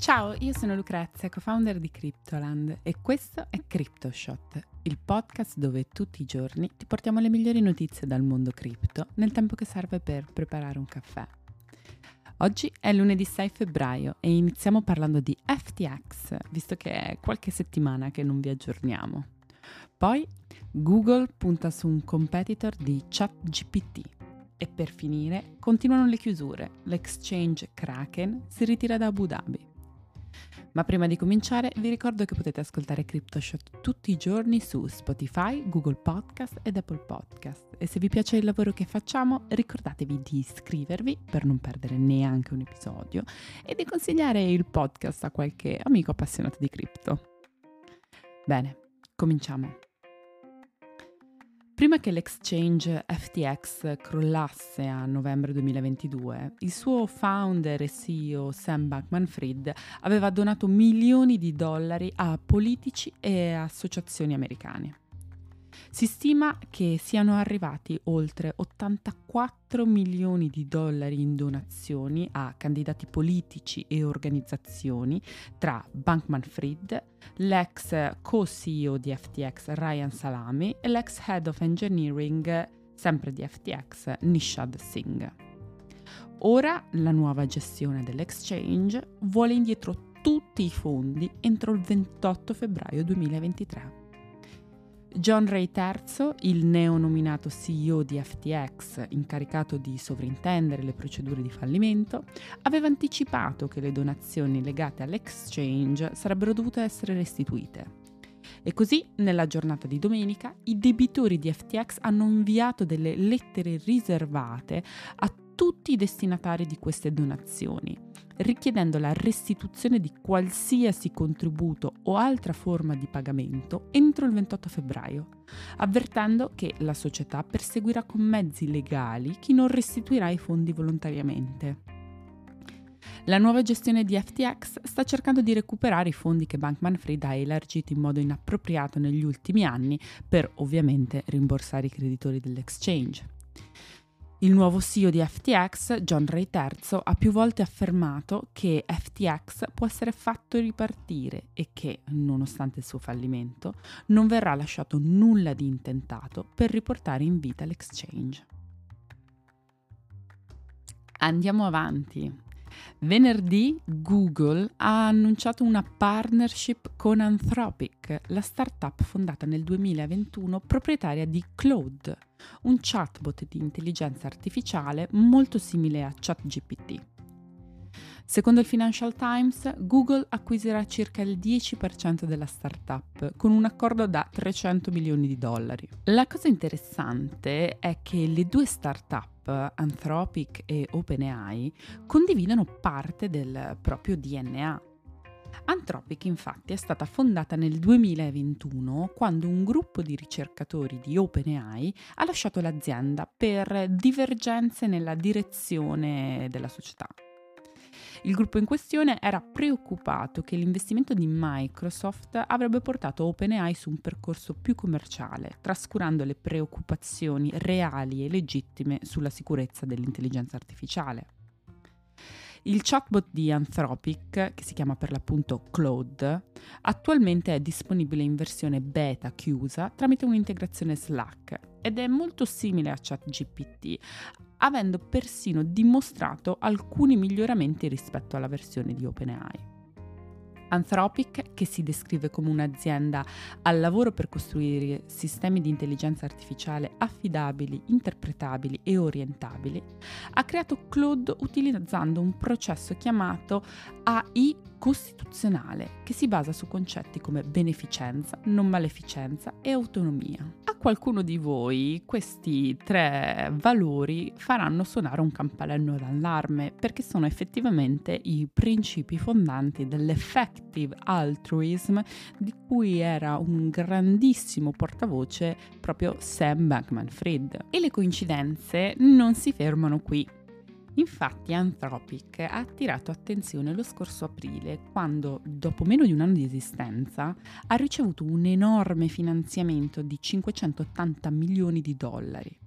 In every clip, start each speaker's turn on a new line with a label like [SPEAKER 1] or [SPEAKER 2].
[SPEAKER 1] Ciao, io sono Lucrezia, co-founder di Cryptoland e questo è CryptoShot, il podcast dove tutti i giorni ti portiamo le migliori notizie dal mondo cripto nel tempo che serve per preparare un caffè. Oggi è lunedì 6 febbraio e iniziamo parlando di FTX, visto che è qualche settimana che non vi aggiorniamo. Poi Google punta su un competitor di ChatGPT. E per finire, continuano le chiusure. L'exchange Kraken si ritira da Abu Dhabi. Ma prima di cominciare vi ricordo che potete ascoltare CryptoShot tutti i giorni su Spotify, Google Podcast ed Apple Podcast. E se vi piace il lavoro che facciamo, ricordatevi di iscrivervi per non perdere neanche un episodio e di consigliare il podcast a qualche amico appassionato di cripto. Bene, cominciamo. Prima che l'exchange FTX crollasse a novembre 2022, il suo founder e CEO Sam Bankman-Fried aveva donato milioni di dollari a politici e associazioni americane. Si stima che siano arrivati oltre 84 milioni di dollari in donazioni a candidati politici e organizzazioni tra Bankman Fried, l'ex co-CEO di FTX Ryan Salami e l'ex head of engineering sempre di FTX Nishad Singh. Ora la nuova gestione dell'exchange vuole indietro tutti i fondi entro il 28 febbraio 2023. John Ray III, il neonominato CEO di FTX, incaricato di sovrintendere le procedure di fallimento, aveva anticipato che le donazioni legate all'exchange sarebbero dovute essere restituite. E così, nella giornata di domenica, i debitori di FTX hanno inviato delle lettere riservate a tutti i destinatari di queste donazioni, richiedendo la restituzione di qualsiasi contributo o altra forma di pagamento entro il 28 febbraio, avvertendo che la società perseguirà con mezzi legali chi non restituirà i fondi volontariamente. La nuova gestione di FTX sta cercando di recuperare i fondi che Bankman Fried ha elargito in modo inappropriato negli ultimi anni per ovviamente rimborsare i creditori dell'exchange. Il nuovo CEO di FTX, John Ray III, ha più volte affermato che FTX può essere fatto ripartire e che, nonostante il suo fallimento, non verrà lasciato nulla di intentato per riportare in vita l'exchange. Andiamo avanti. Venerdì Google ha annunciato una partnership con Anthropic, la startup fondata nel 2021 proprietaria di Claude, un chatbot di intelligenza artificiale molto simile a ChatGPT. Secondo il Financial Times, Google acquisirà circa il 10% della startup con un accordo da 300 milioni di dollari. La cosa interessante è che le due startup, Anthropic e OpenAI, condividono parte del proprio DNA. Anthropic infatti è stata fondata nel 2021 quando un gruppo di ricercatori di OpenAI ha lasciato l'azienda per divergenze nella direzione della società. Il gruppo in questione era preoccupato che l'investimento di Microsoft avrebbe portato OpenAI su un percorso più commerciale, trascurando le preoccupazioni reali e legittime sulla sicurezza dell'intelligenza artificiale. Il chatbot di Anthropic, che si chiama per l'appunto Claude, attualmente è disponibile in versione beta chiusa tramite un'integrazione Slack ed è molto simile a ChatGPT, avendo persino dimostrato alcuni miglioramenti rispetto alla versione di OpenAI. Anthropic, che si descrive come un'azienda al lavoro per costruire sistemi di intelligenza artificiale affidabili, interpretabili e orientabili, ha creato Claude utilizzando un processo chiamato AI costituzionale che si basa su concetti come beneficenza, non maleficenza e autonomia. A qualcuno di voi questi tre valori faranno suonare un campanello d'allarme perché sono effettivamente i principi fondanti dell'effective altruism di cui era un grandissimo portavoce proprio Sam Bankman-Fried. E le coincidenze non si fermano qui. Infatti Anthropic ha attirato attenzione lo scorso aprile quando, dopo meno di un anno di esistenza, ha ricevuto un enorme finanziamento di 580 milioni di dollari.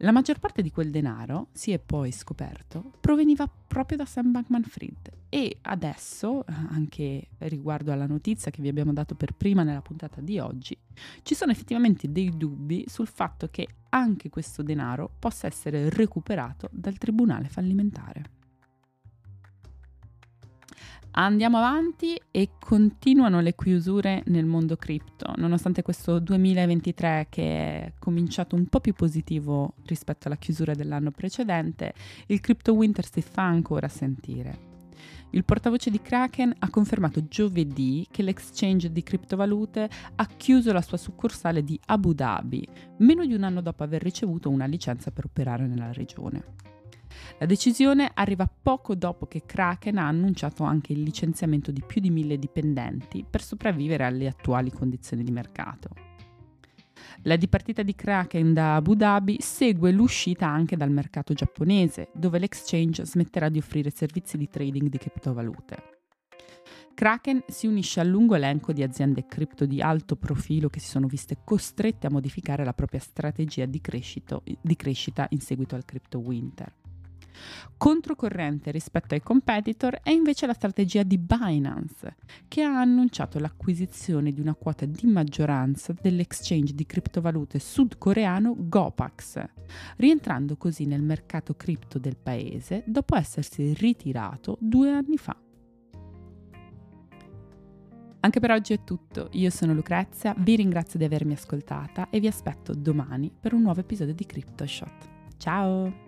[SPEAKER 1] La maggior parte di quel denaro, si è poi scoperto, proveniva proprio da Sam Bankman Fried e adesso, anche riguardo alla notizia che vi abbiamo dato per prima nella puntata di oggi, ci sono effettivamente dei dubbi sul fatto che anche questo denaro possa essere recuperato dal tribunale fallimentare. Andiamo avanti e continuano le chiusure nel mondo cripto, nonostante questo 2023 che è cominciato un po' più positivo rispetto alla chiusura dell'anno precedente, il crypto winter si fa ancora sentire. Il portavoce di Kraken ha confermato giovedì che l'exchange di criptovalute ha chiuso la sua succursale di Abu Dhabi, meno di un anno dopo aver ricevuto una licenza per operare nella regione. La decisione arriva poco dopo che Kraken ha annunciato anche il licenziamento di più di mille dipendenti per sopravvivere alle attuali condizioni di mercato. La dipartita di Kraken da Abu Dhabi segue l'uscita anche dal mercato giapponese, dove l'exchange smetterà di offrire servizi di trading di criptovalute. Kraken si unisce al lungo elenco di aziende cripto di alto profilo che si sono viste costrette a modificare la propria strategia di, di crescita in seguito al crypto winter. Controcorrente rispetto ai competitor è invece la strategia di Binance, che ha annunciato l'acquisizione di una quota di maggioranza dell'exchange di criptovalute sudcoreano Gopax, rientrando così nel mercato cripto del paese dopo essersi ritirato due anni fa. Anche per oggi è tutto, io sono Lucrezia, vi ringrazio di avermi ascoltata e vi aspetto domani per un nuovo episodio di CryptoShot. Ciao!